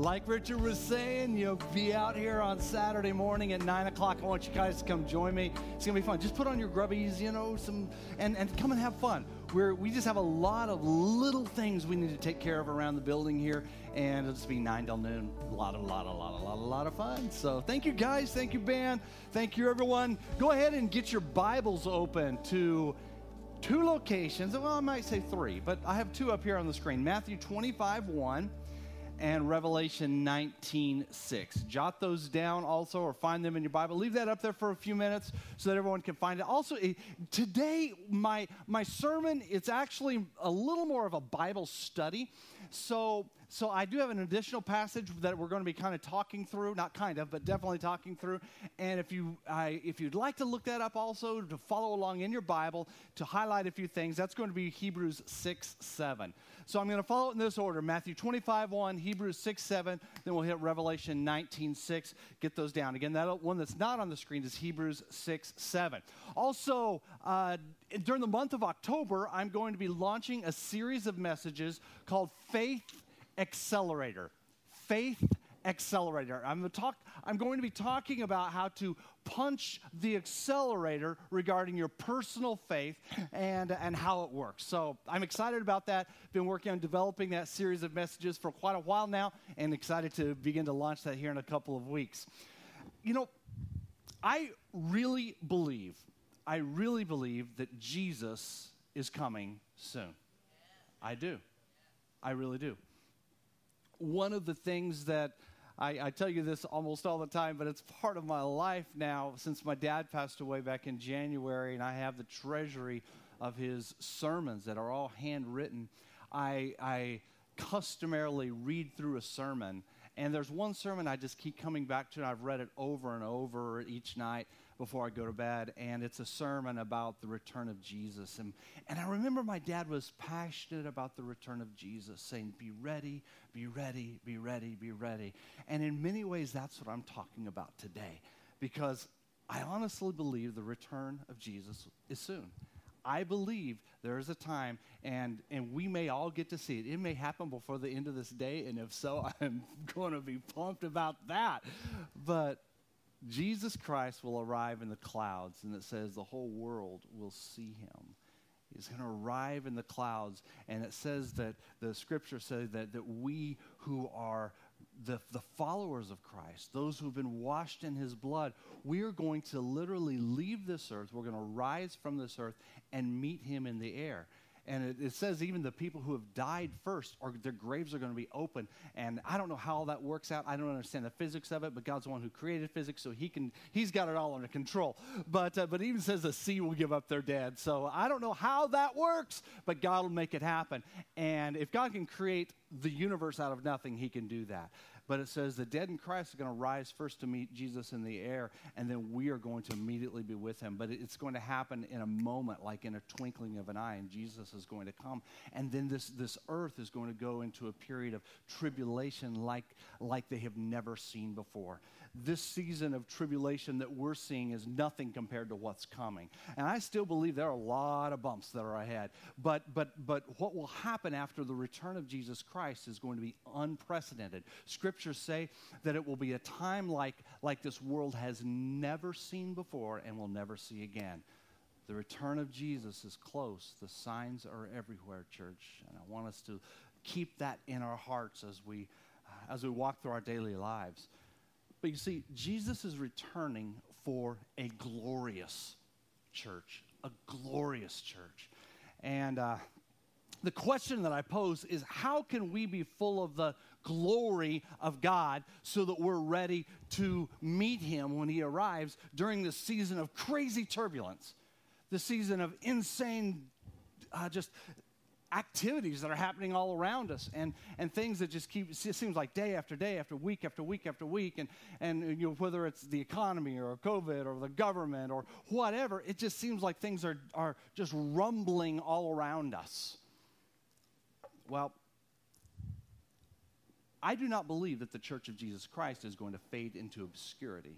Like Richard was saying, you'll be out here on Saturday morning at 9 o'clock. I want you guys to come join me. It's going to be fun. Just put on your grubbies, you know, some, and, and come and have fun. We're, we just have a lot of little things we need to take care of around the building here, and it'll just be 9 till noon. A lot, a lot, a lot, a lot, a lot of fun. So thank you, guys. Thank you, band. Thank you, everyone. Go ahead and get your Bibles open to two locations. Well, I might say three, but I have two up here on the screen Matthew 25 1 and Revelation 19 6. Jot those down also or find them in your Bible. Leave that up there for a few minutes so that everyone can find it. Also, eh, today, my, my sermon, it's actually a little more of a Bible study. So, so I do have an additional passage that we're going to be kind of talking through, not kind of, but definitely talking through. And if you I, if you'd like to look that up also to follow along in your Bible to highlight a few things, that's going to be Hebrews 6 7. So I'm going to follow it in this order Matthew 25 1, Hebrews 6 7, then we'll hit Revelation 19 6. Get those down. Again, that one that's not on the screen is Hebrews 6 7. Also, uh, during the month of October, I'm going to be launching a series of messages called Faith Accelerator. Faith Accelerator. I'm, talk, I'm going to be talking about how to punch the accelerator regarding your personal faith and, and how it works. So I'm excited about that. Been working on developing that series of messages for quite a while now and excited to begin to launch that here in a couple of weeks. You know, I really believe, I really believe that Jesus is coming soon. I do. I really do. One of the things that I, I, tell you this almost all the time, but it's part of my life now since my dad passed away back in January, and I have the treasury of his sermons that are all handwritten. I, I customarily read through a sermon, and there's one sermon I just keep coming back to, and I've read it over and over each night before I go to bed, and it's a sermon about the return of Jesus. And, and I remember my dad was passionate about the return of Jesus, saying, Be ready, be ready, be ready, be ready. And in many ways, that's what I'm talking about today, because I honestly believe the return of Jesus is soon. I believe there is a time, and, and we may all get to see it. It may happen before the end of this day, and if so, I'm going to be pumped about that. But Jesus Christ will arrive in the clouds, and it says the whole world will see him. He's going to arrive in the clouds, and it says that the scripture says that, that we who are the, the followers of Christ, those who've been washed in his blood, we are going to literally leave this earth. We're going to rise from this earth and meet him in the air. And it, it, says even the people who have died first, or their graves are going to be open. And I don't know how all that works out. I don't understand the physics of it, but God's the one who created physics, so he can, he's got it all under control. But, uh, but even says the sea will give up their dead. So I don't know how that works, but God will make it happen. And if God can create the universe out of nothing, he can do that. But it says the dead in Christ are going to rise first to meet Jesus in the air, and then we are going to immediately be with him. But it's going to happen in a moment, like in a twinkling of an eye, and Jesus is going to come. And then this, this earth is going to go into a period of tribulation like, like they have never seen before this season of tribulation that we're seeing is nothing compared to what's coming. And I still believe there are a lot of bumps that are ahead. But, but, but what will happen after the return of Jesus Christ is going to be unprecedented. Scriptures say that it will be a time like, like this world has never seen before and will never see again. The return of Jesus is close. The signs are everywhere, church. And I want us to keep that in our hearts as we, uh, as we walk through our daily lives. But you see, Jesus is returning for a glorious church, a glorious church. And uh, the question that I pose is how can we be full of the glory of God so that we're ready to meet Him when He arrives during this season of crazy turbulence, the season of insane, uh, just activities that are happening all around us and, and things that just keep, it seems like day after day after week after week after week. And, and you know, whether it's the economy or COVID or the government or whatever, it just seems like things are, are just rumbling all around us. Well, I do not believe that the church of Jesus Christ is going to fade into obscurity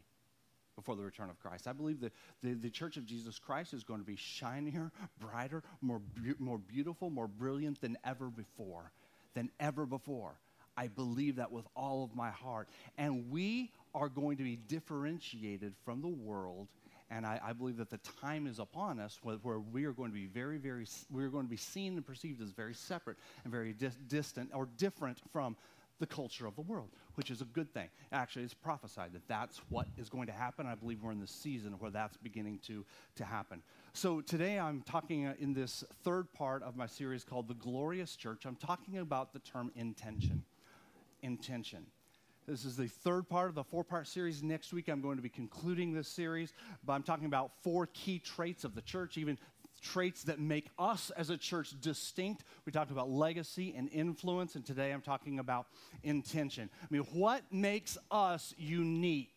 before the return of Christ. I believe that the, the church of Jesus Christ is going to be shinier, brighter, more, more beautiful, more brilliant than ever before. Than ever before. I believe that with all of my heart. And we are going to be differentiated from the world. And I, I believe that the time is upon us where, where, we are going to be very, very, we are going to be seen and perceived as very separate and very dis- distant or different from the culture of the world, which is a good thing. Actually, it's prophesied that that's what is going to happen. I believe we're in the season where that's beginning to, to happen. So today I'm talking uh, in this third part of my series called The Glorious Church. I'm talking about the term intention. Intention. This is the third part of the four part series. Next week, I'm going to be concluding this series, but I'm talking about four key traits of the church, even traits that make us as a church distinct. We talked about legacy and influence, and today I'm talking about intention. I mean, what makes us unique?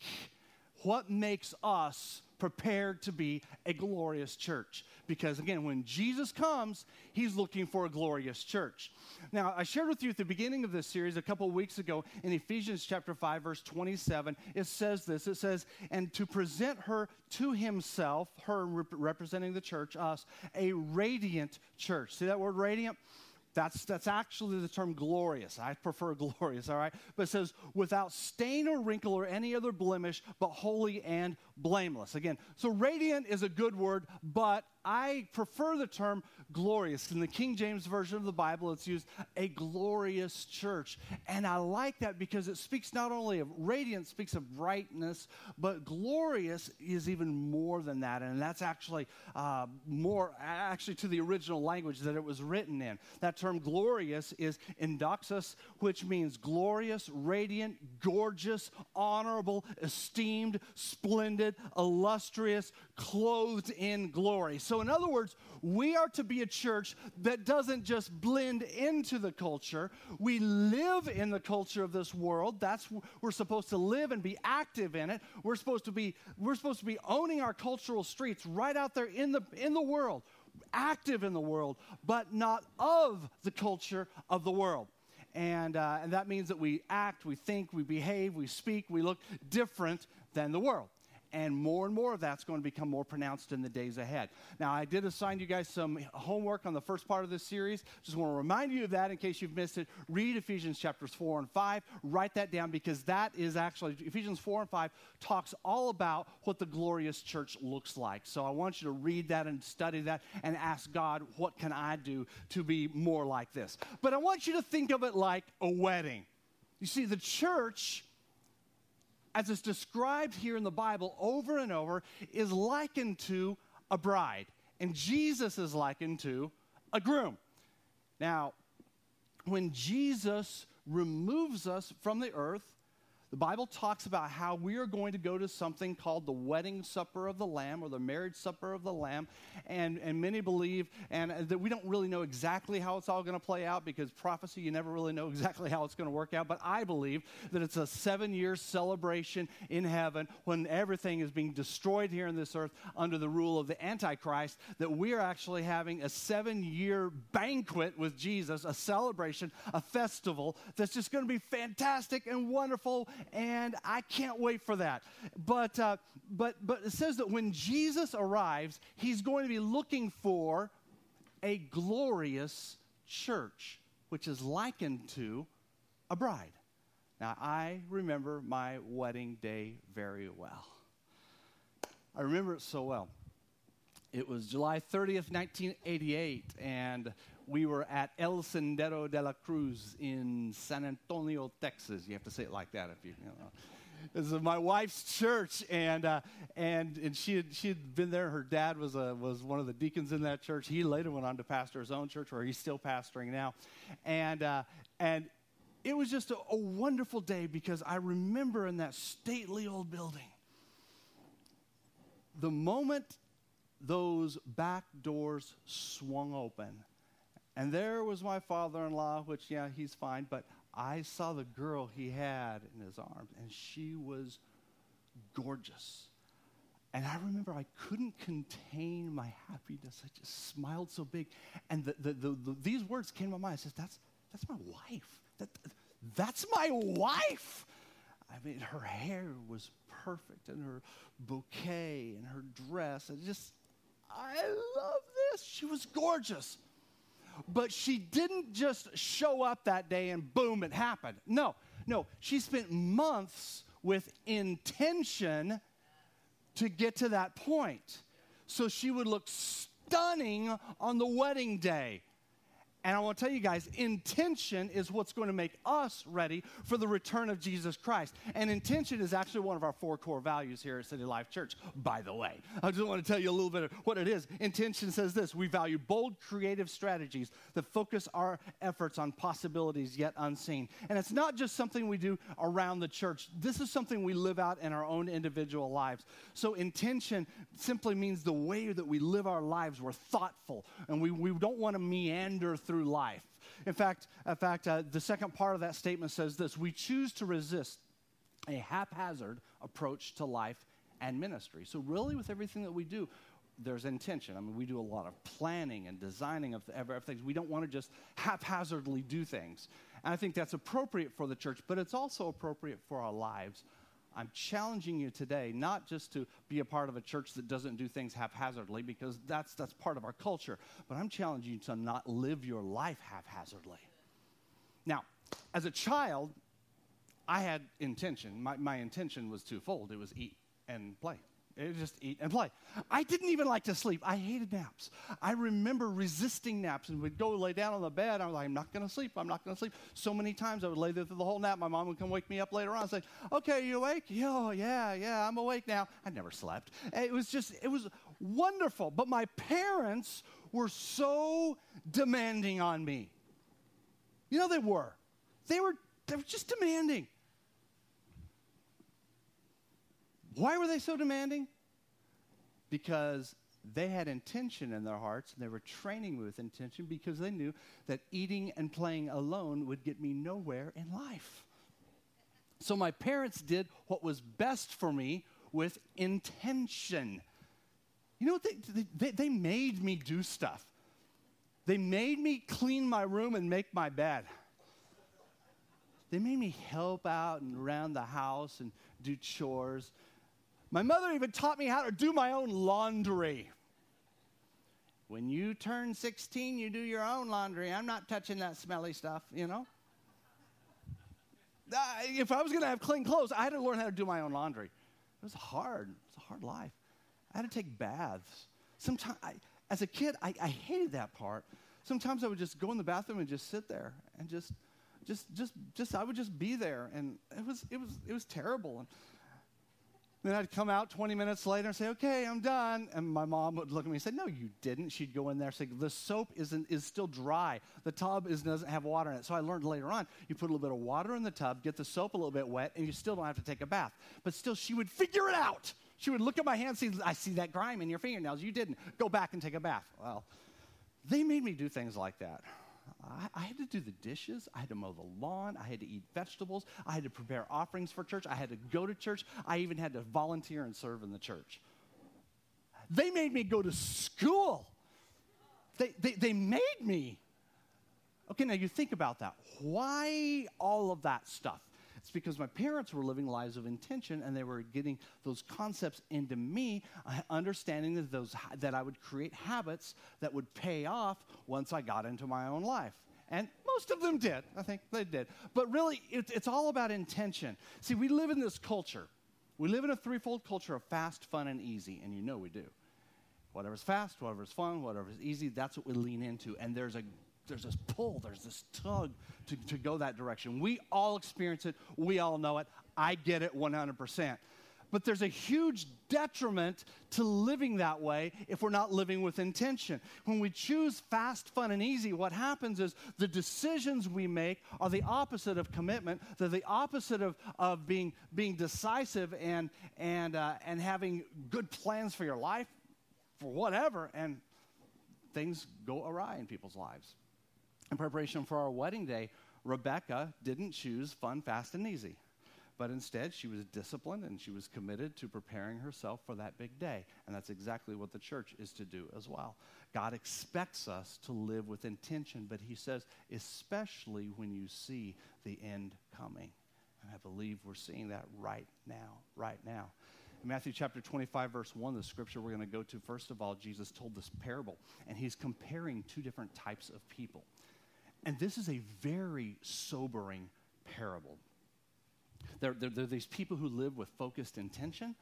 What makes us prepared to be a glorious church. Because again, when Jesus comes, he's looking for a glorious church. Now, I shared with you at the beginning of this series a couple weeks ago in Ephesians chapter 5, verse 27, it says this it says, and to present her to himself, her rep- representing the church, us, a radiant church. See that word radiant? That's, that's actually the term glorious. I prefer glorious, all right? But it says, without stain or wrinkle or any other blemish, but holy and blameless. Again, so radiant is a good word, but I prefer the term glorious. In the King James Version of the Bible, it's used a glorious church. And I like that because it speaks not only of radiance, speaks of brightness, but glorious is even more than that. And that's actually uh, more, actually, to the original language that it was written in. That term glorious is endoxos, which means glorious, radiant, gorgeous, honorable, esteemed, splendid, illustrious, clothed in glory. So, in other words, we are to be a church that doesn't just blend into the culture. We live in the culture of this world. That's we're supposed to live and be active in it. We're supposed to be we're supposed to be owning our cultural streets right out there in the in the world, active in the world, but not of the culture of the world. And, uh, and that means that we act, we think, we behave, we speak, we look different than the world and more and more of that's going to become more pronounced in the days ahead. Now, I did assign you guys some homework on the first part of this series. Just want to remind you of that in case you've missed it. Read Ephesians chapters 4 and 5. Write that down because that is actually, Ephesians 4 and 5 talks all about what the glorious church looks like. So I want you to read that and study that and ask God, what can I do to be more like this? But I want you to think of it like a wedding. You see, the church as it's described here in the Bible over and over, is likened to a bride. And Jesus is likened to a groom. Now, when Jesus removes us from the earth, the Bible talks about how we are going to go to something called the wedding supper of the Lamb or the marriage supper of the Lamb. And, and many believe and that we don't really know exactly how it's all going to play out because prophecy, you never really know exactly how it's going to work out. But I believe that it's a seven year celebration in heaven when everything is being destroyed here on this earth under the rule of the Antichrist, that we are actually having a seven year banquet with Jesus, a celebration, a festival that's just going to be fantastic and wonderful and I can't wait for that. But, uh, but, but it says that when Jesus arrives, he's going to be looking for a glorious church, which is likened to a bride. Now, I remember my wedding day very well. I remember it so well. It was July 30th, 1988, and we were at El Sendero de la Cruz in San Antonio, Texas. You have to say it like that if you, you know. This is my wife's church, and uh, and and she had she had been there. Her dad was a was one of the deacons in that church. He later went on to pastor his own church, where he's still pastoring now, and uh, and it was just a, a wonderful day because I remember in that stately old building, the moment those back doors swung open And there was my father in law, which, yeah, he's fine, but I saw the girl he had in his arms, and she was gorgeous. And I remember I couldn't contain my happiness. I just smiled so big. And the, the, the, the, these words came to my mind. I said, That's, that's my wife. That, that's my wife. I mean, her hair was perfect, and her bouquet, and her dress. And just, I love this. She was gorgeous. But she didn't just show up that day and boom, it happened. No, no. She spent months with intention to get to that point. So she would look stunning on the wedding day. And I want to tell you guys, intention is what's going to make us ready for the return of Jesus Christ. And intention is actually one of our four core values here at City Life Church, by the way. I just want to tell you a little bit of what it is. Intention says this we value bold, creative strategies that focus our efforts on possibilities yet unseen. And it's not just something we do around the church, this is something we live out in our own individual lives. So, intention simply means the way that we live our lives. We're thoughtful, and we, we don't want to meander through through life. In fact, in fact uh, the second part of that statement says this We choose to resist a haphazard approach to life and ministry. So, really, with everything that we do, there's intention. I mean, we do a lot of planning and designing of things. We don't want to just haphazardly do things. And I think that's appropriate for the church, but it's also appropriate for our lives. I'm challenging you today not just to be a part of a church that doesn't do things haphazardly, because that's, that's part of our culture, but I'm challenging you to not live your life haphazardly. Now, as a child, I had intention. My, my intention was twofold it was eat and play. Just eat and play. I didn't even like to sleep. I hated naps. I remember resisting naps and would go lay down on the bed. I was like, I'm not going to sleep. I'm not going to sleep. So many times I would lay there through the whole nap. My mom would come wake me up later on and say, Okay, you awake? Yeah, oh, yeah, yeah, I'm awake now. I never slept. It was just, it was wonderful. But my parents were so demanding on me. You know, they were. They were, they were just demanding. Why were they so demanding? Because they had intention in their hearts and they were training me with intention because they knew that eating and playing alone would get me nowhere in life. So my parents did what was best for me with intention. You know what? They, they, they made me do stuff. They made me clean my room and make my bed. They made me help out and around the house and do chores. My mother even taught me how to do my own laundry. When you turn 16, you do your own laundry. I'm not touching that smelly stuff, you know? If I was going to have clean clothes, I had to learn how to do my own laundry. It was hard. It's a hard life. I had to take baths. Sometimes, I, as a kid, I, I hated that part. Sometimes I would just go in the bathroom and just sit there and just, just, just, just, I would just be there, and it was, it was, it was terrible. And then I'd come out 20 minutes later and say, okay, I'm done. And my mom would look at me and say, no, you didn't. She'd go in there and say, the soap isn't, is still dry. The tub is, doesn't have water in it. So I learned later on, you put a little bit of water in the tub, get the soap a little bit wet, and you still don't have to take a bath. But still, she would figure it out. She would look at my hands, see, I see that grime in your fingernails. You didn't. Go back and take a bath. Well, they made me do things like that. I, I, had to do the dishes. I had to mow the lawn. I had to eat vegetables. I had to prepare offerings for church. I had to go to church. I even had to volunteer and serve in the church. They made me go to school. They, they, they made me. Okay, now you think about that. Why all of that stuff? It's because my parents were living lives of intention and they were getting those concepts into me, uh, understanding that, those, that I would create habits that would pay off once I got into my own life. And most of them did. I think they did. But really, it, it's all about intention. See, we live in this culture. We live in a threefold culture of fast, fun, and easy, and you know we do. Whatever's fast, whatever's fun, whatever's easy, that's what we lean into. And there's a there's this pull, there's this tug to, to go that direction. We all experience it, we all know it. I get it 100%. But there's a huge detriment to living that way if we're not living with intention. When we choose fast, fun, and easy, what happens is the decisions we make are the opposite of commitment. They're the opposite of, of being, being decisive and, and, uh, and having good plans for your life, for whatever, and things go awry in people's lives. In preparation for our wedding day, Rebecca didn't choose fun, fast, and easy. But instead, she was disciplined and she was committed to preparing herself for that big day. And that's exactly what the church is to do as well. God expects us to live with intention, but He says, especially when you see the end coming. And I believe we're seeing that right now, right now. In Matthew chapter 25, verse 1, the scripture we're going to go to, first of all, Jesus told this parable, and he's comparing two different types of people. And this is a very sobering parable. There, there, there, are these people who live with focused intention,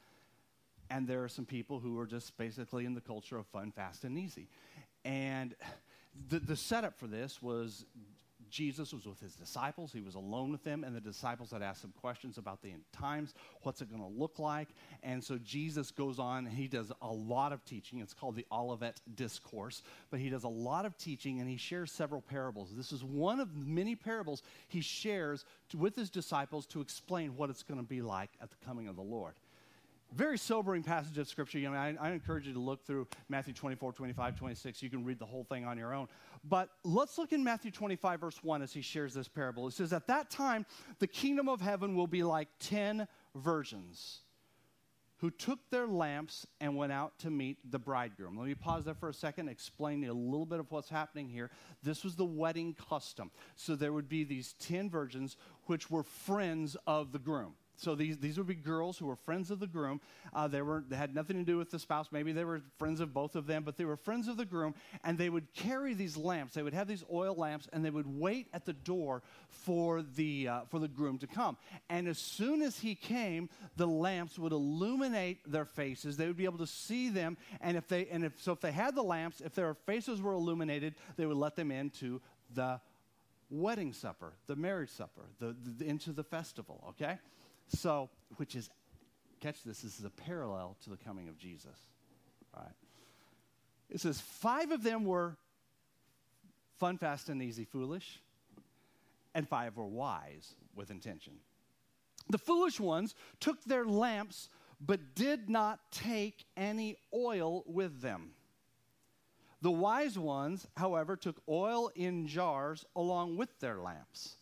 and there are some people who are just basically in the culture of fun, fast, and easy. And the, the setup for this was Jesus was with his disciples. He was alone with them, and the disciples had asked him questions about the end times. What's it going to look like? And so Jesus goes on, he does a lot of teaching. It's called the Olivet Discourse, but he does a lot of teaching, and he shares several parables. This is one of many parables he shares to, with his disciples to explain what it's going to be like at the coming of the Lord very sobering passage of scripture. You know, I, I, encourage you to look through Matthew 24, 25, 26. You can read the whole thing on your own. But let's look in Matthew 25, verse 1, as he shares this parable. It says, At that time, the kingdom of heaven will be like 10 virgins who took their lamps and went out to meet the bridegroom. Let me pause there for a second, explain a little bit of what's happening here. This was the wedding custom. So there would be these 10 virgins, which were friends of the groom. So these, these would be girls who were friends of the groom. Uh, they, were, they had nothing to do with the spouse. Maybe they were friends of both of them, but they were friends of the groom. And they would carry these lamps. They would have these oil lamps, and they would wait at the door for the, uh, for the groom to come. And as soon as he came, the lamps would illuminate their faces. They would be able to see them. And if they, and if, so if they had the lamps, if their faces were illuminated, they would let them into the wedding supper, the marriage supper, the, the into the festival, okay? So, which is, catch this, this is a parallel to the coming of Jesus. Right? It says, five of them were fun, fast, and easy, foolish, and five were wise with intention. The foolish ones took their lamps, but did not take any oil with them. The wise ones, however, took oil in jars along with their lamps.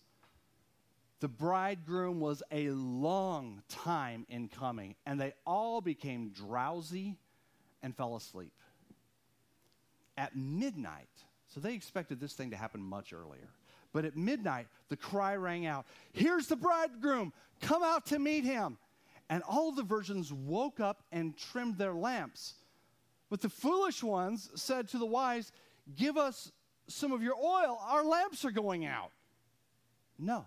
The bridegroom was a long time in coming, and they all became drowsy and fell asleep. At midnight, so they expected this thing to happen much earlier. But at midnight, the cry rang out Here's the bridegroom! Come out to meet him! And all the virgins woke up and trimmed their lamps. But the foolish ones said to the wise, Give us some of your oil, our lamps are going out. No,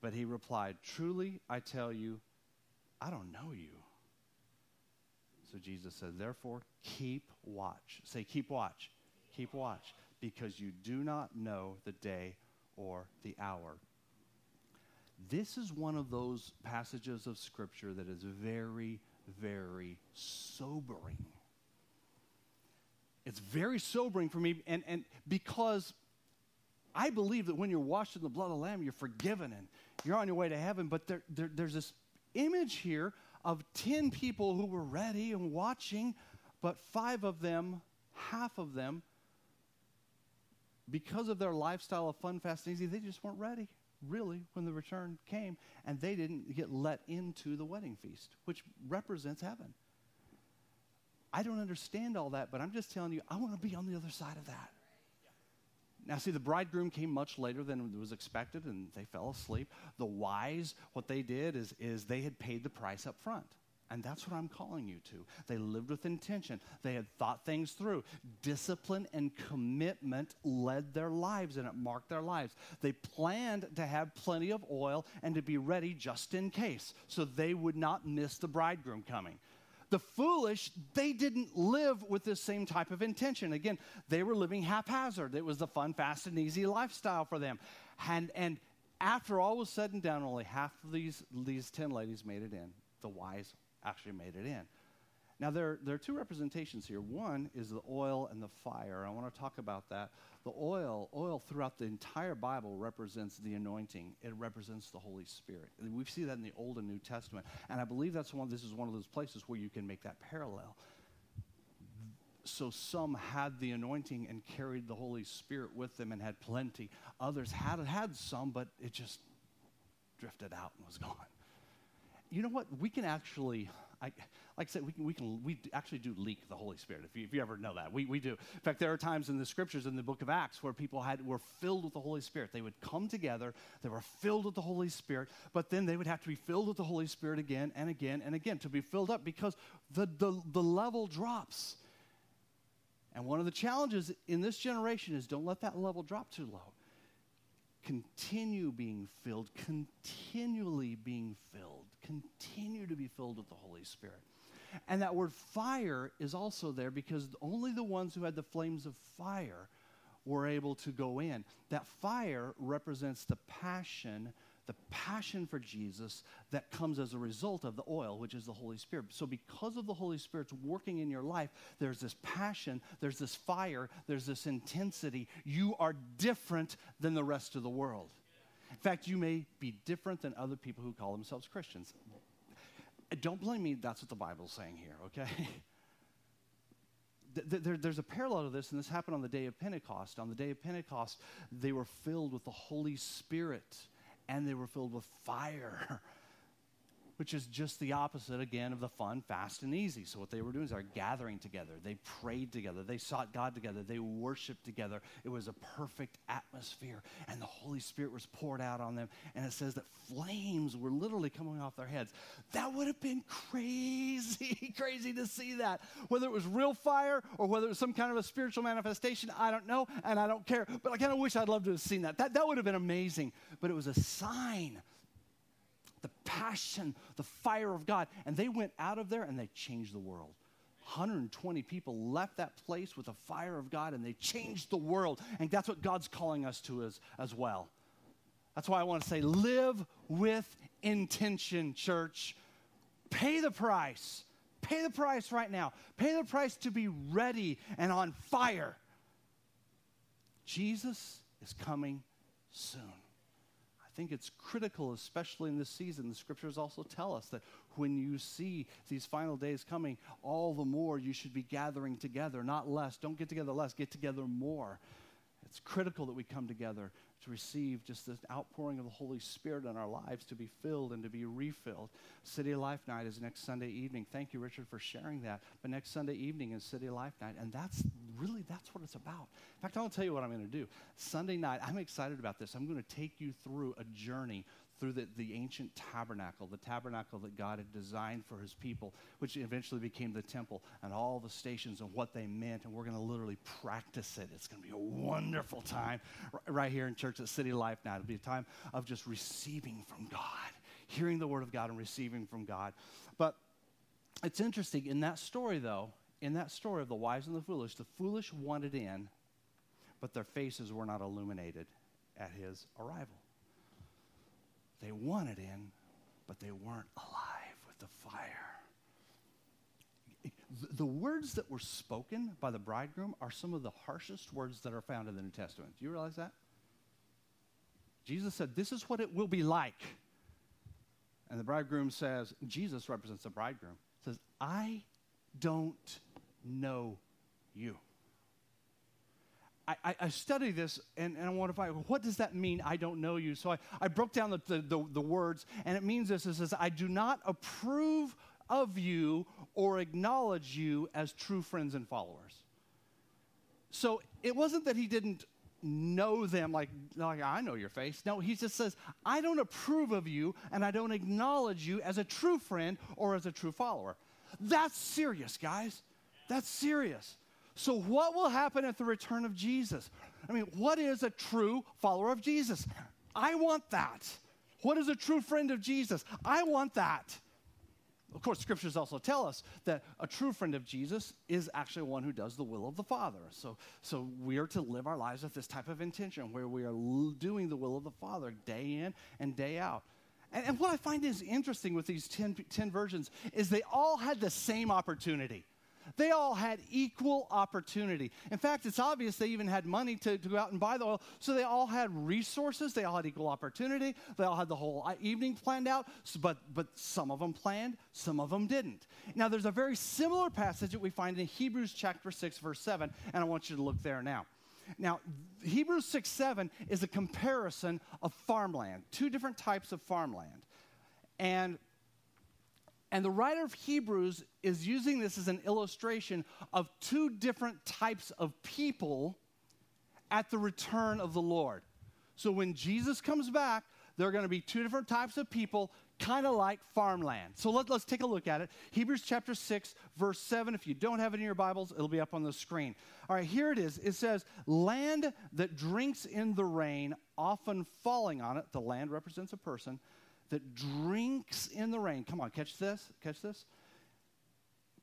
But he replied, Truly, I tell you, I don't know you. So Jesus said, Therefore, keep watch. Say, keep watch. Keep watch, because you do not know the day or the hour. This is one of those passages of Scripture that is very, very sobering. It's very sobering for me, and, and because I believe that when you're washed in the blood of the Lamb, you're forgiven and you're on your way to heaven. But there, there, there's this image here of 10 people who were ready and watching, but five of them, half of them, because of their lifestyle of fun, fast, and easy, they just weren't ready, really, when the return came, and they didn't get let into the wedding feast, which represents heaven. I don't understand all that, but I'm just telling you, I want to be on the other side of that. Now, see, the bridegroom came much later than was expected, and they fell asleep. The wise, what they did is, is they had paid the price up front. And that's what I'm calling you to. They lived with intention. They had thought things through. Discipline and commitment led their lives and it marked their lives. They planned to have plenty of oil and to be ready just in case so they would not miss the bridegroom coming. The foolish, they didn't live with this same type of intention. Again, they were living haphazard. It was the fun, fast, and easy lifestyle for them. And, and after all was said and done, only half of these, these 10 ladies made it in. The wise actually made it in. Now, there, there are two representations here. One is the oil and the fire. I want to talk about that. The oil, oil throughout the entire Bible represents the anointing. It represents the Holy Spirit. We see that in the Old and New Testament. And I believe that's one, this is one of those places where you can make that parallel. So some had the anointing and carried the Holy Spirit with them and had plenty. Others had had some, but it just drifted out and was gone. You know what? We can actually I, like I said, we can, we can we actually do leak the Holy Spirit. If you, if you ever know that, we, we do. In fact, there are times in the scriptures in the book of Acts where people had were filled with the Holy Spirit. They would come together, they were filled with the Holy Spirit, but then they would have to be filled with the Holy Spirit again and again and again to be filled up because the, the, the level drops. And one of the challenges in this generation is don't let that level drop too low. Continue being filled, continually being filled continue to be filled with the Holy Spirit. And that word fire is also there because only the ones who had the flames of fire were able to go in. That fire represents the passion, the passion for Jesus that comes as a result of the oil, which is the Holy Spirit. So, because of the Holy Spirit's working in your life, there's this passion, there's this fire, there's this intensity. You are different than the rest of the world. In fact, you may be different than other people who call themselves Christians. Don't blame me, that's what the Bible's saying here, okay? There, there's a parallel to this, and this happened on the day of Pentecost. On the day of Pentecost, they were filled with the Holy Spirit and they were filled with fire. Which is just the opposite again of the fun, fast, and easy. So, what they were doing is they were gathering together. They prayed together. They sought God together. They worshiped together. It was a perfect atmosphere, and the Holy Spirit was poured out on them. And it says that flames were literally coming off their heads. That would have been crazy, crazy to see that. Whether it was real fire or whether it was some kind of a spiritual manifestation, I don't know, and I don't care. But I kind of wish I'd loved to have seen that. That, that would have been amazing. But it was a sign the passion, the fire of God. And they went out of there and they changed the world. 120 people left that place with the fire of God and they changed the world. And that's what God's calling us to as, as well. That's why I want to say live with intention, church. Pay the price. Pay the price right now. Pay the price to be ready and on fire. Jesus is coming soon think it's critical, especially in this season. The scriptures also tell us that when you see these final days coming, all the more you should be gathering together, not less. Don't get together less, get together more. It's critical that we come together to receive just this outpouring of the Holy Spirit in our lives, to be filled and to be refilled. City Life Night is next Sunday evening. Thank you, Richard, for sharing that. But next Sunday evening is City Life Night, and that's really that's what it's about. In fact, I'll tell you what I'm going to do. Sunday night, I'm excited about this. I'm going to take you through a journey through the, the ancient tabernacle, the tabernacle that God had designed for his people, which eventually became the temple, and all the stations and what they meant. And we're going to literally practice it. It's going to be a wonderful time right here in church at City Life now. It'll be a time of just receiving from God, hearing the word of God and receiving from God. But it's interesting in that story, though, in that story of the wise and the foolish, the foolish wanted in, but their faces were not illuminated at his arrival. They wanted in, but they weren't alive with the fire. The words that were spoken by the bridegroom are some of the harshest words that are found in the New Testament. Do you realize that? Jesus said, This is what it will be like. And the bridegroom says, Jesus represents the bridegroom, says, I don't know you. I, I, study this and, and I want to find what does that mean? I don't know you. So I, I broke down the, the, the, the words, and it means this it says, I do not approve of you or acknowledge you as true friends and followers. So it wasn't that he didn't know them like, like I know your face. No, he just says, I don't approve of you and I don't acknowledge you as a true friend or as a true follower. That's serious, guys. That's serious. So, what will happen at the return of Jesus? I mean, what is a true follower of Jesus? I want that. What is a true friend of Jesus? I want that. of course, scriptures also tell us that a true friend of Jesus is actually one who does the will of the Father. So, so we are to live our lives with this type of intention where we are l- doing the will of the Father day in and day out. And, and what I find is interesting with these 10, 10 virgins is they all had the same opportunity. They all had equal opportunity. In fact, it's obvious they even had money to, to go out and buy the oil. So they all had resources. They all had equal opportunity. They all had the whole evening planned out. So, but, but some of them planned, some of them didn't. Now, there's a very similar passage that we find in Hebrews chapter 6, verse 7, and I want you to look there now. Now, Hebrews 6 7 is a comparison of farmland, two different types of farmland. And and the writer of Hebrews is using this as an illustration of two different types of people at the return of the Lord. So when Jesus comes back, there are going to be two different types of people, kind of like farmland. So let, us take a look at it. Hebrews chapter 6, verse 7. If you don't have it in your Bibles, it'll be up on the screen. All right, here it is. It says, Land that drinks in the rain, often falling on it, the land represents a person that drinks in the rain. Come on, catch this, catch this.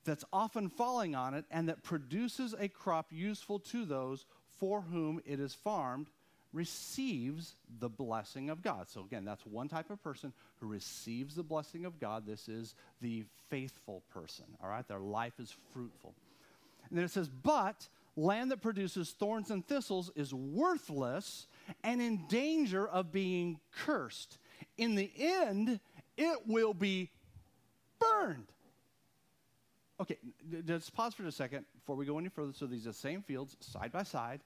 That's often falling on it and that produces a crop useful to those for whom it is farmed receives the blessing of God. So, again, that's one type of person who receives the blessing of God. This is the faithful person, all right? Their life is fruitful. And then it says, But land that produces thorns and thistles is worthless and in danger of being cursed in the end, it will be burned. Okay, just pause for a second before we go any further. So these are the same fields side by side.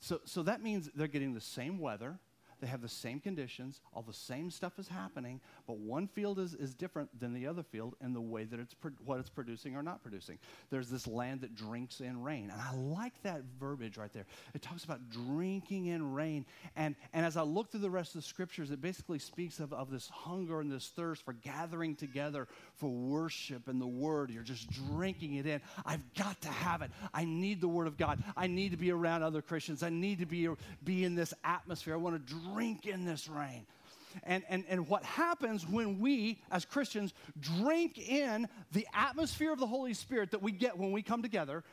So, so that means they're getting the same weather, they have the same conditions, all the same stuff is happening, but one field is, is different than the other field in the way that it's pro- what it's producing or not producing. There's this land that drinks in rain. And I like that verbiage right there. It talks about drinking in rain. And, and as I look through the rest of the scriptures, it basically speaks of, of this hunger and this thirst for gathering together for worship and the word. You're just drinking it in. I've got to have it. I need the word of God. I need to be around other Christians. I need to be, be in this atmosphere. I want to drink in this rain. And, and, and what happens when we, as Christians, drink in the atmosphere of the Holy Spirit that we get when we come together,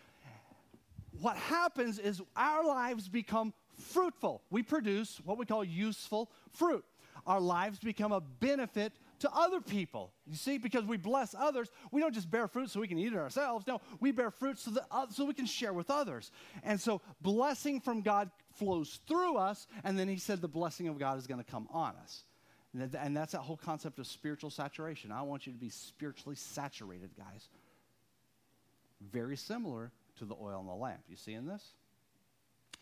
what happens is our lives become fruitful. We produce what we call useful fruit. Our lives become a benefit to other people. You see, because we bless others, we don't just bear fruit so we can eat it ourselves. No, we bear fruit so that uh, so we can share with others. And so blessing from God flows through us, and then he said the blessing of God is going to come on us. And that's that whole concept of spiritual saturation. I want you to be spiritually saturated, guys. Very similar to the oil in the lamp. You see in this?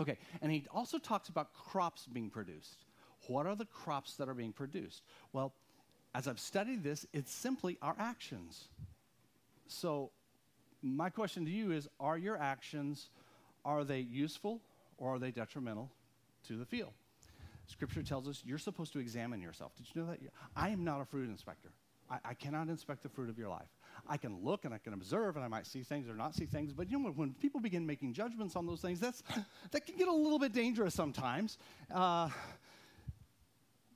Okay, and he also talks about crops being produced. What are the crops that are being produced? Well, as I've studied this, it's simply our actions. So, my question to you is are your actions are they useful or are they detrimental to the field? Scripture tells us you're supposed to examine yourself. Did you know that? I am not a fruit inspector. I, I, cannot inspect the fruit of your life. I can look and I can observe and I might see things or not see things, but you know, when, people begin making judgments on those things, that's, that can get a little bit dangerous sometimes. Uh,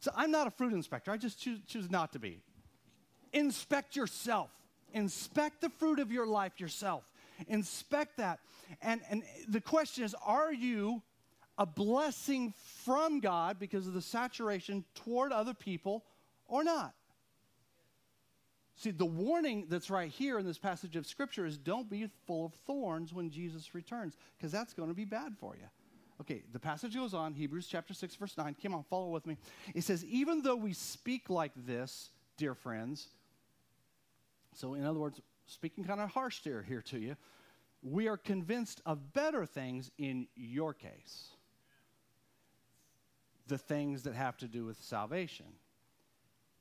so I'm not a fruit inspector. I just choose, choose not to be. Inspect yourself. Inspect the fruit of your life yourself. Inspect that. And, and the question is are you a blessing from God because of the saturation toward other people or not? See, the warning that's right here in this passage of Scripture is don't be full of thorns when Jesus returns, because that's going to be bad for you. Okay, the passage goes on, Hebrews chapter 6, verse 9. Come on, follow with me. It says, Even though we speak like this, dear friends, so in other words, speaking kind of harsh here, here to you, we are convinced of better things in your case. The things that have to do with salvation.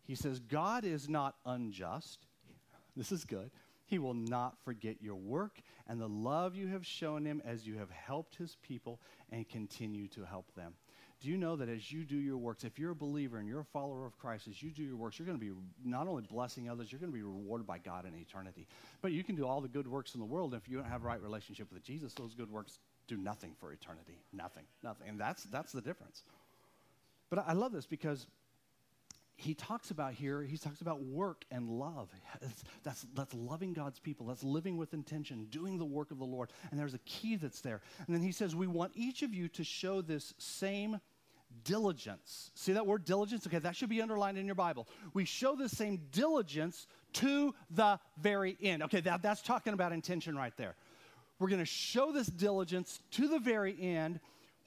He says, God is not unjust. This is good. He will not forget your work and the love you have shown him as you have helped his people and continue to help them. Do you know that as you do your works, if you're a believer and you're a follower of Christ, as you do your works, you're going to be not only blessing others, you're going to be rewarded by God in eternity. But you can do all the good works in the world. And if you don't have a right relationship with Jesus, those good works do nothing for eternity. Nothing. Nothing. And that's, that's the difference. But I love this because he talks about here, he talks about work and love. That's, that's loving God's people. That's living with intention, doing the work of the Lord. And there's a key that's there. And then he says, We want each of you to show this same diligence. See that word diligence? Okay, that should be underlined in your Bible. We show the same diligence to the very end. Okay, that, that's talking about intention right there. We're going to show this diligence to the very end.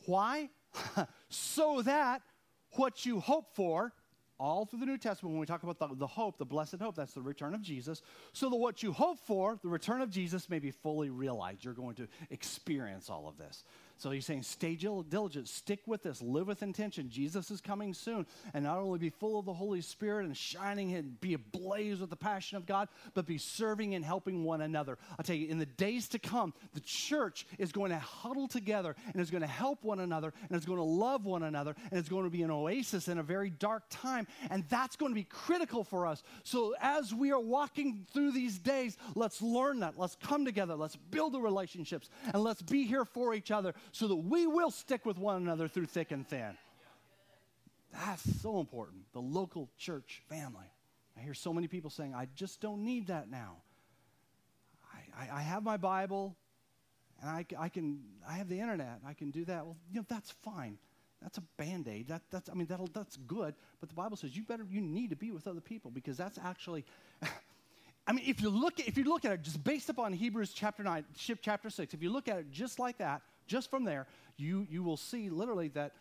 Why? so that what you hope for, all through the New Testament, when we talk about the, the, hope, the blessed hope, that's the return of Jesus, so that what you hope for, the return of Jesus, may be fully realized. You're going to experience all of this. So he's saying, stay diligent, stick with this, live with intention. Jesus is coming soon. And not only be full of the Holy Spirit and shining and be ablaze with the passion of God, but be serving and helping one another. I'll tell you, in the days to come, the church is going to huddle together and is going to help one another and is going to love one another and it's going to be an oasis in a very dark time. And that's going to be critical for us. So as we are walking through these days, let's learn that. Let's come together. Let's build the relationships and let's be here for each other so that we will stick with one another through thick and thin. That's so important. The local church family. I hear so many people saying, I just don't need that now. I, I, I have my Bible and I, I, can, I have the internet. I can do that. Well, you know, that's fine. That's a band aid. That, that's, I mean, that'll, that's good. But the Bible says you better, you need to be with other people because that's actually, I mean, if you look at, if you look at it just based upon Hebrews chapter 9, chapter 6, if you look at it just like that, just from there, you, you will see literally that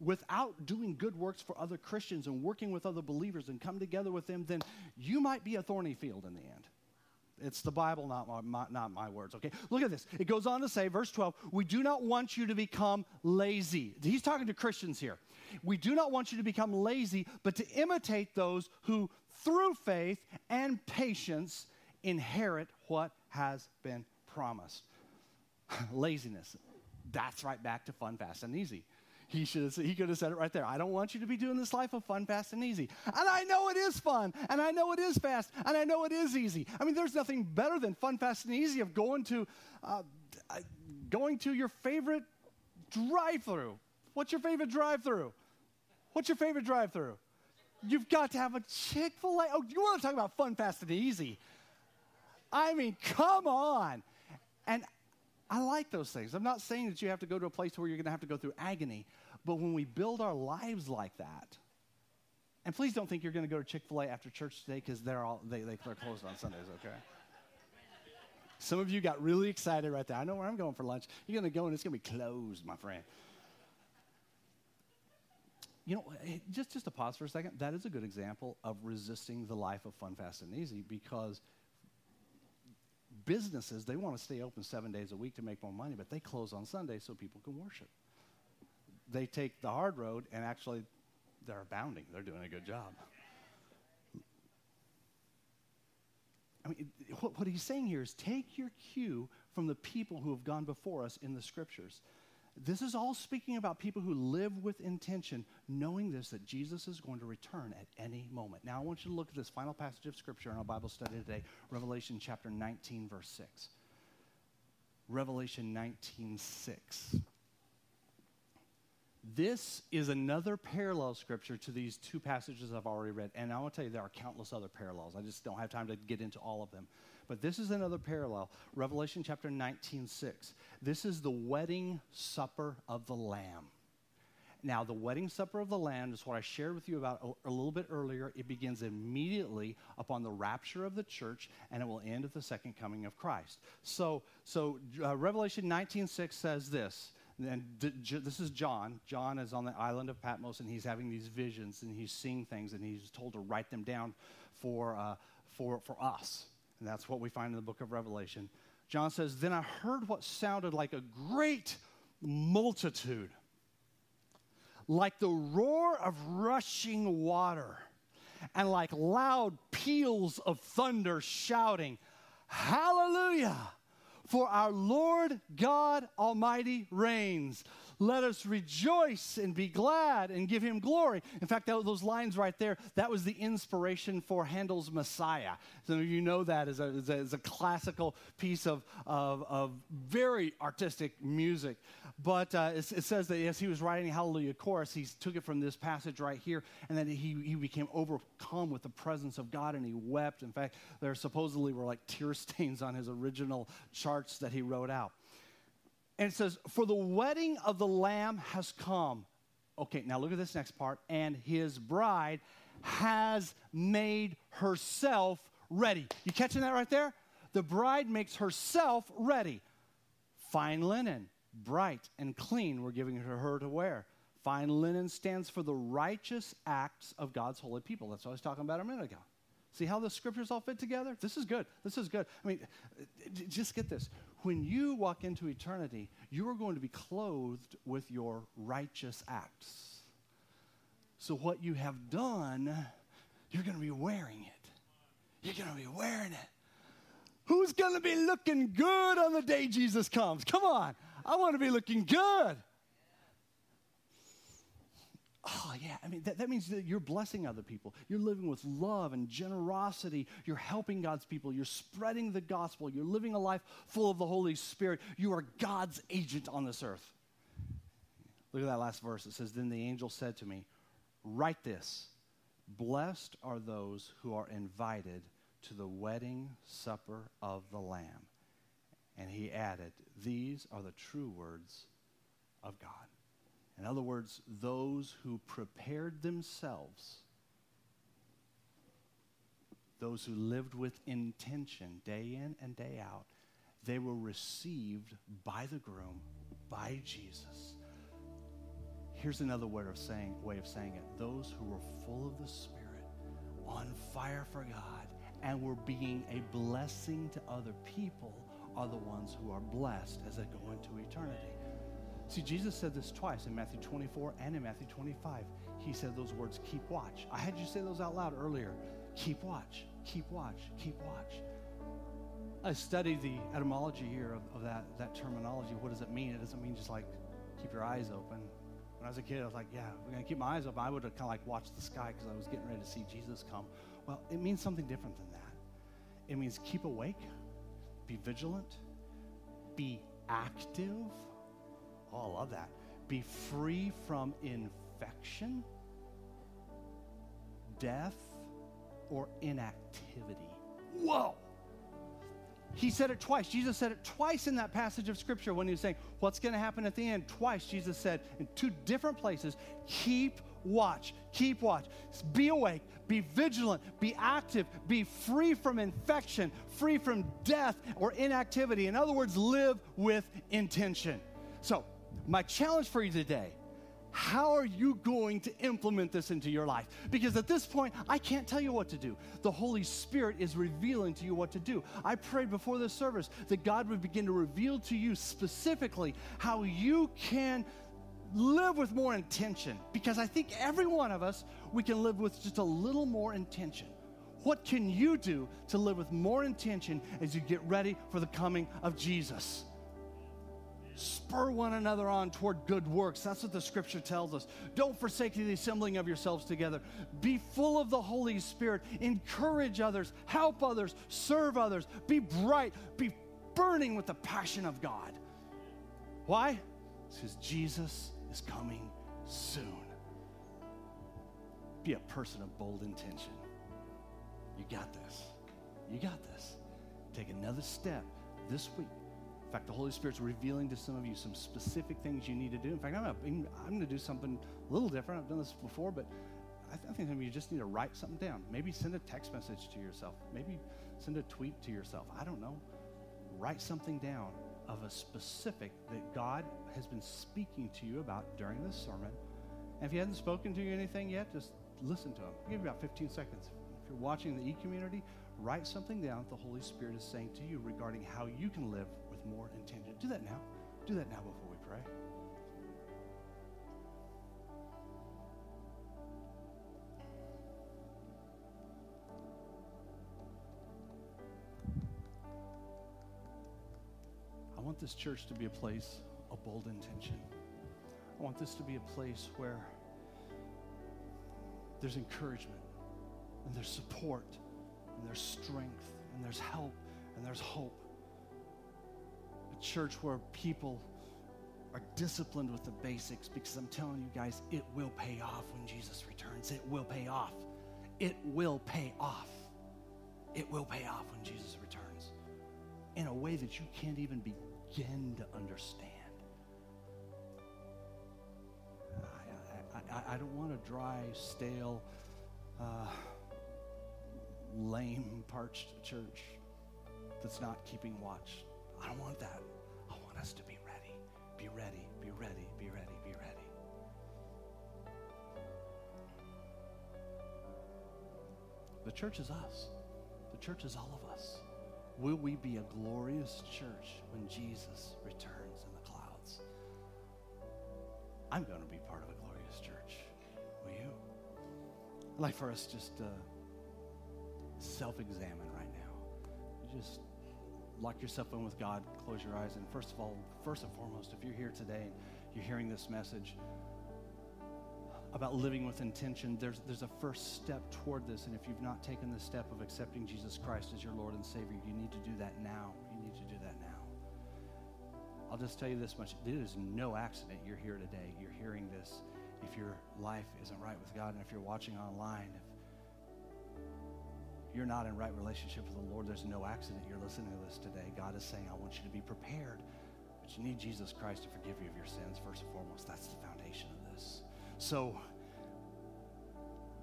without doing good works for other Christians and working with other believers and come together with them, then you might be a thorny field in the end. It's the Bible, not my, my, not my words, okay? Look at this. It goes on to say, verse 12, we do not want you to become lazy. He's talking to Christians here. We do not want you to become lazy, but to imitate those who, through faith and patience, inherit what has been promised. Laziness that's right back to fun, fast, and easy. He, should have, he could have said it right there. I don't want you to be doing this life of fun, fast, and easy. And I know it is fun, and I know it is fast, and I know it is easy. I mean, there's nothing better than fun, fast, and easy of going to, uh, going to your favorite drive-through. What's your favorite drive-through? What's your favorite drive-through? You've got to have a Chick fil A. Oh, you want to talk about fun, fast, and easy? I mean, come on. And I like those things. I'm not saying that you have to go to a place where you're going to have to go through agony, but when we build our lives like that, and please don't think you're going to go to Chick fil A after church today because they're, all, they, they, they're closed on Sundays, okay? Some of you got really excited right there. I know where I'm going for lunch. You're going to go and it's going to be closed, my friend. You know, eh, just, just to pause for a second, that is a good example of resisting the life of fun, fast, and easy because businesses, they want to stay open seven days a week to make more money, but they close on Sunday so people can worship. They take the hard road and actually they're abounding. They're doing a good job. I mean, what, what he's saying here is take your cue from the people who have gone before us in the scriptures. This is all speaking about people who live with intention, knowing this that Jesus is going to return at any moment. Now, I want you to look at this final passage of Scripture in our Bible study today, Revelation chapter 19, verse 6. Revelation 19, 6. This is another parallel scripture to these two passages I've already read. And I want to tell you, there are countless other parallels. I just don't have time to get into all of them. But this is another parallel. Revelation chapter 19, 6. This is the wedding supper of the Lamb. Now, the wedding supper of the Lamb is what I shared with you about a, a, little bit earlier. It begins immediately upon the rapture of the church, and it will end at the second coming of Christ. So, so uh, Revelation 19:6 says this. And this is John. John is on the island of Patmos, and he's having these visions, and he's seeing things, and he's told to write them down for, uh, for, for us. And that's what we find in the book of Revelation. John says, Then I heard what sounded like a great multitude, like the roar of rushing water, and like loud peals of thunder shouting, Hallelujah! For our Lord God Almighty reigns. Let us rejoice and be glad and give him glory. In fact, that, those lines right there, that was the inspiration for Handel's Messiah. Of you know that as a, as a, as a classical piece of, of, of, very artistic music. But uh, it, it, says that as he was writing Hallelujah Chorus, he took it from this passage right here, and then he, he became overcome with the presence of God and he wept. In fact, there supposedly were like tear stains on his original charts that he wrote out. And it says, For the wedding of the Lamb has come. Okay, now look at this next part. And his bride has made herself ready. You catching that right there? The bride makes herself ready. Fine linen, bright and clean, we're giving her to wear. Fine linen stands for the righteous acts of God's holy people. That's what I was talking about a minute ago. See how the scriptures all fit together? This is good. This is good. I mean, just get this. When you walk into eternity, you are going to be clothed with your righteous acts. So, what you have done, you're going to be wearing it. You're going to be wearing it. Who's going to be looking good on the day Jesus comes? Come on. I want to be looking good. Oh, yeah. I mean, that, that means that you're blessing other people. You're living with love and generosity. You're helping God's people. You're spreading the gospel. You're living a life full of the Holy Spirit. You are God's agent on this earth. Look at that last verse. It says, Then the angel said to me, Write this Blessed are those who are invited to the wedding supper of the Lamb. And he added, These are the true words of God. In other words, those who prepared themselves, those who lived with intention day in and day out, they were received by the groom, by Jesus. Here's another way of saying, way of saying it those who were full of the Spirit, on fire for God, and were being a blessing to other people are the ones who are blessed as they go into eternity. See, Jesus said this twice in Matthew 24 and in Matthew 25. He said those words, keep watch. I had you say those out loud earlier. Keep watch, keep watch, keep watch. I studied the etymology here of, of that, that terminology. What does it mean? It doesn't mean just like keep your eyes open. When I was a kid, I was like, yeah, we're going to keep my eyes open. I would have kind of like watched the sky because I was getting ready to see Jesus come. Well, it means something different than that. It means keep awake, be vigilant, be active Oh, I love that. Be free from infection, death, or inactivity. Whoa! He said it twice. Jesus said it twice in that passage of scripture when he was saying, What's going to happen at the end? Twice, Jesus said in two different places, Keep watch, keep watch. Be awake, be vigilant, be active, be free from infection, free from death or inactivity. In other words, live with intention. So, my challenge for you today how are you going to implement this into your life? Because at this point, I can't tell you what to do. The Holy Spirit is revealing to you what to do. I prayed before this service that God would begin to reveal to you specifically how you can live with more intention. Because I think every one of us, we can live with just a little more intention. What can you do to live with more intention as you get ready for the coming of Jesus? Spur one another on toward good works. That's what the scripture tells us. Don't forsake the assembling of yourselves together. Be full of the Holy Spirit. Encourage others, help others, serve others. Be bright, be burning with the passion of God. Why? Because Jesus is coming soon. Be a person of bold intention. You got this. You got this. Take another step this week in fact, the Holy Spirit's revealing to some of you some specific things you need to do. In fact, I'm going to do something a little different. I've done this before, but I, th- I think some of you just need to write something down. Maybe send a text message to yourself. Maybe send a tweet to yourself. I don't know. Write something down of a specific that God has been speaking to you about during this sermon. And if he hasn't spoken to you anything yet, just listen to him. I'll give you about 15 seconds. If you're watching the e-community, write something down that the Holy Spirit is saying to you regarding how you can live more intention. Do that now. Do that now before we pray. I want this church to be a place of bold intention. I want this to be a place where there's encouragement and there's support and there's strength and there's help and there's hope. Church where people are disciplined with the basics because I'm telling you guys, it will pay off when Jesus returns. It will pay off. It will pay off. It will pay off when Jesus returns in a way that you can't even begin to understand. I, I, I don't want a dry, stale, uh, lame, parched church that's not keeping watch. I don't want that. Us to be ready. Be ready, be ready, be ready, be ready. The church is us. The church is all of us. Will we be a glorious church when Jesus returns in the clouds? I'm going to be part of a glorious church. Will you? I'd like for us just self examine right now. Just lock yourself in with God, close your eyes, and first of all, first and foremost, if you're here today, and you're hearing this message about living with intention, there's, there's a first step toward this. And if you've not taken the step of accepting Jesus Christ as your Lord and Savior, you need to do that now. You need to do that now. I'll just tell you this much it is no accident you're here today. You're hearing this. If your life isn't right with God, and if you're watching online, you're not in right relationship with the Lord, there's no accident you're listening to this today. God is saying, I want you to be prepared. But you need Jesus Christ to forgive you of your sins, first and foremost. That's the foundation of this. So,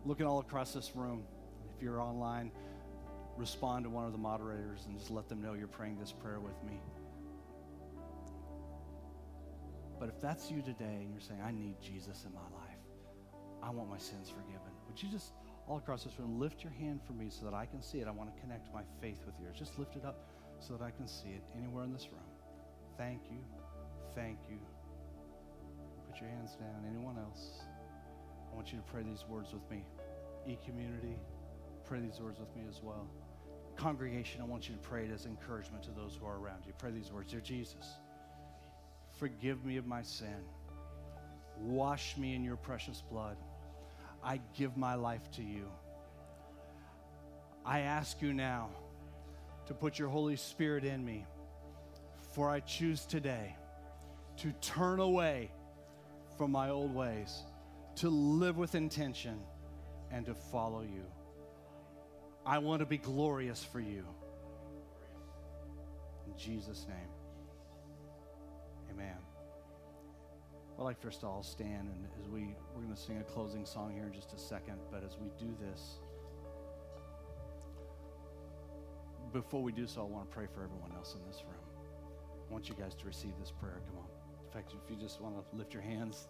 looking all across this room, if you're online, respond to one of the moderators and just let them know you're praying this prayer with me. But if that's you today and you're saying, I need Jesus in my life, I want my sins forgiven, would you just all across this room lift your hand for me so that I can see it? I want to connect my faith with yours. Just lift it up so that I can see it anywhere in this room. Thank you. Thank you. Put your hands down. Anyone else? I want you to pray these words with me. E community, pray these words with me as well. Congregation, I want you to pray it as encouragement to those who are around you. Pray these words Dear Jesus, forgive me of my sin. Wash me in your precious blood. I give my life to you. I ask you now to put your Holy Spirit in me, for I choose today to turn away from my old ways, to live with intention, and to follow you. I want to be glorious for you. In Jesus' name, amen. I'd like for us to all stand, and as we, we're going to sing a closing song here in just a second, but as we do this, before we do so, I want to pray for everyone else in this room. I want you guys to receive this prayer. Come on. In fact, if you just want to lift your hands,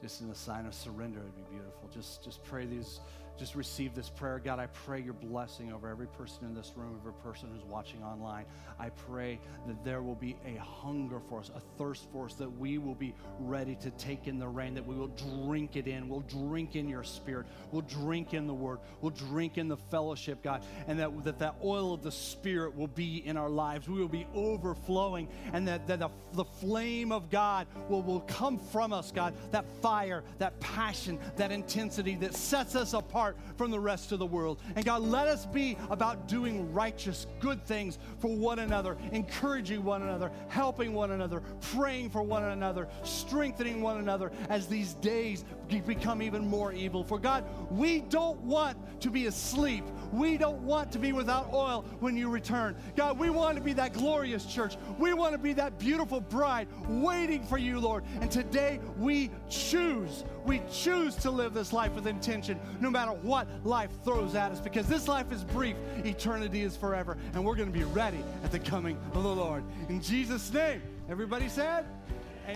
just in a sign of surrender, it'd be beautiful. Just, just pray these just receive this prayer. God, I pray your blessing over every person in this room, every person who's watching online. I pray that there will be a hunger for us, a thirst for us, that we will be ready to take in the rain, that we will drink it in. We'll drink in your spirit. We'll drink in the word. We'll drink in the fellowship, God, and that that, that oil of the spirit will be in our lives. We will be overflowing, and that, that the, the flame of God will, will come from us, God, that fire, that passion, that intensity that sets us apart apart from the rest of the world. And God, let us be about doing righteous, good things for one another, encouraging one another, helping one another, praying for one another, strengthening one another as these days become even more evil. For God, we don't want to be asleep. We don't want to be without oil when you return. God, we want to be that glorious church. We want to be that beautiful bride waiting for you, Lord. And today we choose, we choose to live this life with intention, no matter what life throws at us, because this life is brief, eternity is forever, and we're going to be ready at the coming of the Lord. In Jesus' name, everybody said.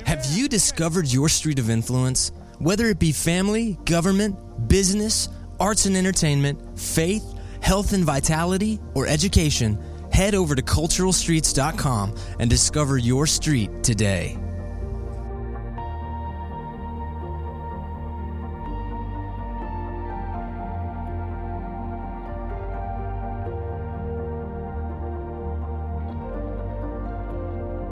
Have you discovered your street of influence? Whether it be family, government, business, arts and entertainment, faith, health and vitality, or education, head over to culturalstreets.com and discover your street today.